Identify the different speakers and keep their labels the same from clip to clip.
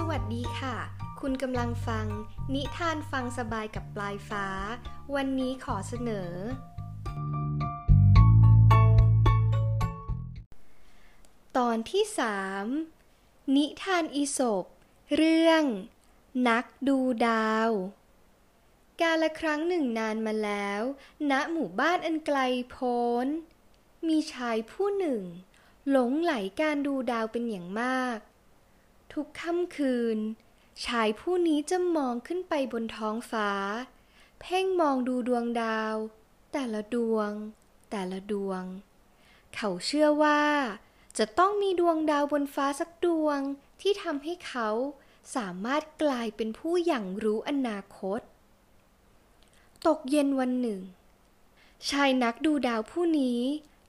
Speaker 1: สวัสดีค่ะ คุณกำลังฟัง นิทานฟังสบายกับปลายฟ้า วันนี้ขอเสนอ ตอนที่สามนิทานอีสบเรื่อง นักดูดาว กาละครั้งหนึ่งนานมาแล้ว ณหมู่บ้านอันไกลโพ้น มีชายผู้หนึ่ง หลงไหลการดูดาวเป็นอย่างมาก ทุกค่ำคืน ชายผู้นี้จะมองขึ้นไปบนท้องฟ้า เพ่งมองดูดวงดาว แต่ละดวง แต่ละดวง เขาเชื่อว่า จะต้องมีดวงดาวบนฟ้าสักดวงที่ทำให้เขาสามารถกลายเป็นผู้อย่างรู้อนาคต ตกเย็นวันหนึ่ง ชายนักดูดาวผู้นี้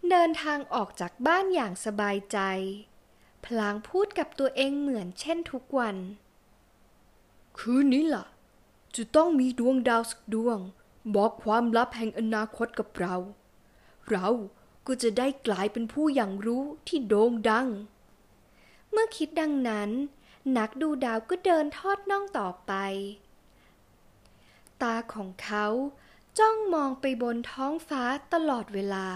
Speaker 1: เดินทางออกจากบ้านอย่างสบายใจ พลางพูดกับตัวเองเหมือนเช่นทุกวัน
Speaker 2: คืนนี้ล่ะ จะต้องมีดวงดาวสักดวง บอกความลับแห่งอนาคตกับเรา เราก็จะได้กลายเป็นผู้อย่างรู้ที่โด่งดัง
Speaker 1: เมื่อคิดดังนั้น นักดูดาวก็เดินทอดน่องต่อไป ตาของเขาจ้องมองไปบนท้องฟ้าตลอดเวลา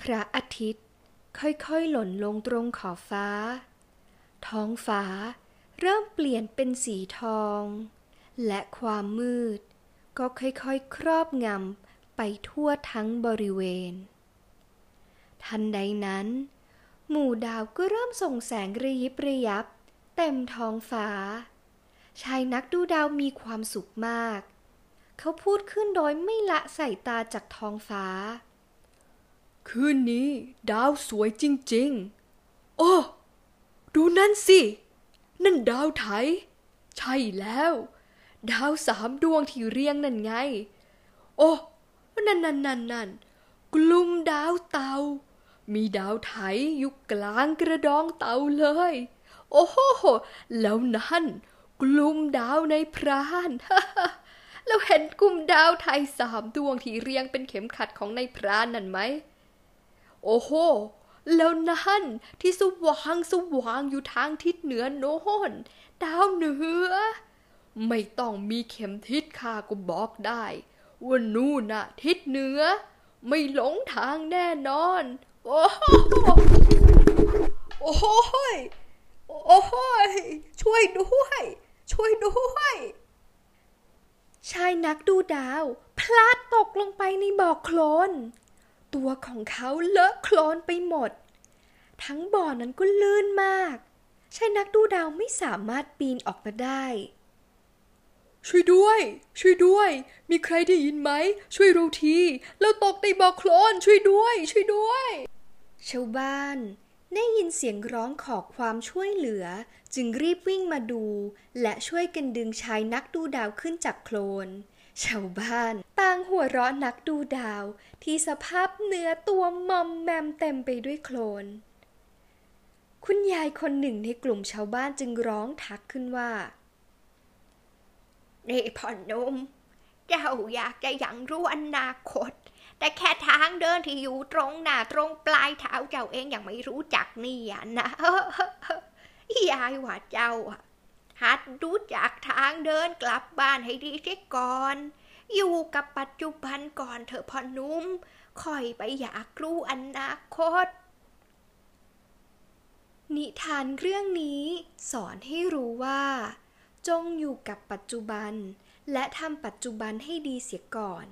Speaker 1: พระอาทิตย์ ค่อยๆหล่นลงตรงขอบฟ้า ท้องฟ้าเริ่มเปลี่ยนเป็นสีทอง และความมืด ก็ค่อยๆ ครอบงำไปทั่วทั้งบริเวณ ทันใดนั้น หมู่ดาวก็เริ่มส่งแสงระยิบระยับ เต็มท้องฟ้า ชายนักดูดาวมีความสุขมาก เขาพูดขึ้นโดยไม่ละสายตาจากท้องฟ้า
Speaker 2: คืนนี้ดาวสวยจริงๆ โอ้ ดูนั่นสิ นั่นดาวไถ ใช่แล้ว ดาวสามดวงที่เรียงนั่นไง โอ้ นั่นนั่นนั่นนั่นกลุ่มดาวเตา มีดาวไถอยู่กลางกระดองเตาเลย โอ้โห แล้วนั่น กลุ่มดาวในพรานแล้วเห็นกลุ่มดาวไทยสามดวงที่เรียงเป็นเข็มขัดของในพรานนั่นไหม โอ้โห แล้วนั่นที่สว่างสว่างอยู่ทางทิศเหนือโน้นดาวเหนือ ไม่ต้องมีเข็มทิศข้าก็บอกได้ว่านู่นน่ะ ทิศเหนือ ไม่หลงทางแน่นอน โอ้โหโอ้โหโอ้โหช่วยด้วย ช่วยด้วย
Speaker 1: ชายนักดูดาว พลาดตกลงไปในบ่อโคลน ตัวของเขาเลอะโคลนไปหมด ทั้งบ่อนั้นก็ลื่นมากชายนักดูดาวไม่สามารถปีนออกมาได้
Speaker 2: ช่วยด้วย ช่วยด้วย มีใครได้ยินไหม ช่วยเราทีเราตกในบ่อโคลนช่วยด้วย ช่วยด้วย
Speaker 1: ชาวบ้านได้ยินเสียงร้องขอความช่วยเหลือ จึงรีบวิ่งมาดู และช่วยกันดึงชายนักดูดาวขึ้นจากโคลน ชาวบ้านต่างหัวเราะนักดูดาวที่สภาพเนื้อตัวมอมแมมเต็มไปด้วยโคลน คุณยายคนหนึ่งในกลุ่มชาวบ้านจึงร้องทักขึ้นว่า
Speaker 3: นี่พ่อนุ่มเจ้าอยากจะยังรู้อนาคต แต่แค่ทางเดินที่อยู่ตรงหน้าตรงปลายเท้าเจ้าเองยังไม่รู้จักนี่นะยายว่าเจ้าอะ หัดรู้จักทางเดินกลับบ้านให้ดีเสียก่อน อยู่กับปัจจุบันก่อนเถอะพ่อนุ่มค่อยไปอยากรู้อนาคต
Speaker 1: นิทานเรื่องนี้สอนให้รู้ว่า จงอยู่กับปัจจุบัน และทำปัจจุบันให้ดีเสียก่อน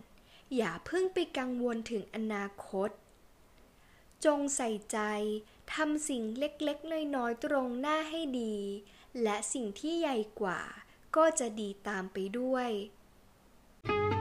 Speaker 1: อย่าเพิ่งไปกังวลถึงอนาคต จงใส่ใจทำสิ่งเล็กๆ น้อยๆ ตรงหน้าให้ดี และสิ่งที่ใหญ่กว่าก็จะดีตามไปด้วย
Speaker 3: thank you